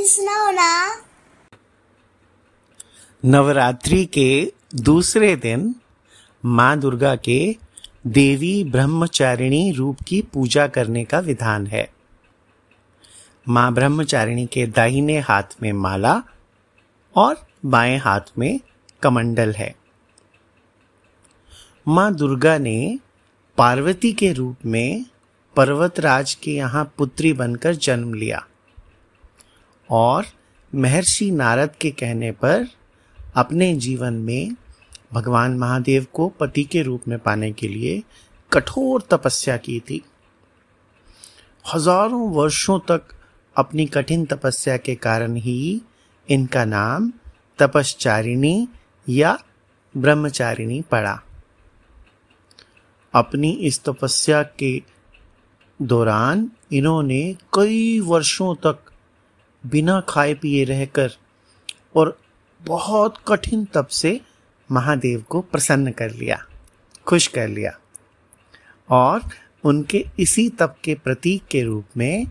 ना। नवरात्रि के दूसरे दिन माँ दुर्गा के देवी ब्रह्मचारिणी रूप की पूजा करने का विधान है। माँ ब्रह्मचारिणी के दाहिने हाथ में माला और बाएँ हाथ में कमंडल है। माँ दुर्गा ने पार्वती के रूप में पर्वतराज के यहाँ पुत्री बनकर जन्म लिया। और महर्षि नारद के कहने पर अपने जीवन में भगवान महादेव को पति के रूप में पाने के लिए कठोर तपस्या की थी। हज़ारों वर्षों तक अपनी कठिन तपस्या के कारण ही इनका नाम तपश्चारिणी या ब्रह्मचारिणी पड़ा। अपनी इस तपस्या के दौरान इन्होंने कई वर्षों तक बिना खाए पिए रहकर और बहुत कठिन तप से महादेव को प्रसन्न कर लिया, खुश कर लिया। और उनके इसी तप के प्रतीक के रूप में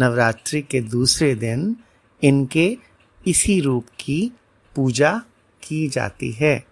नवरात्रि के दूसरे दिन इनके इसी रूप की पूजा की जाती है।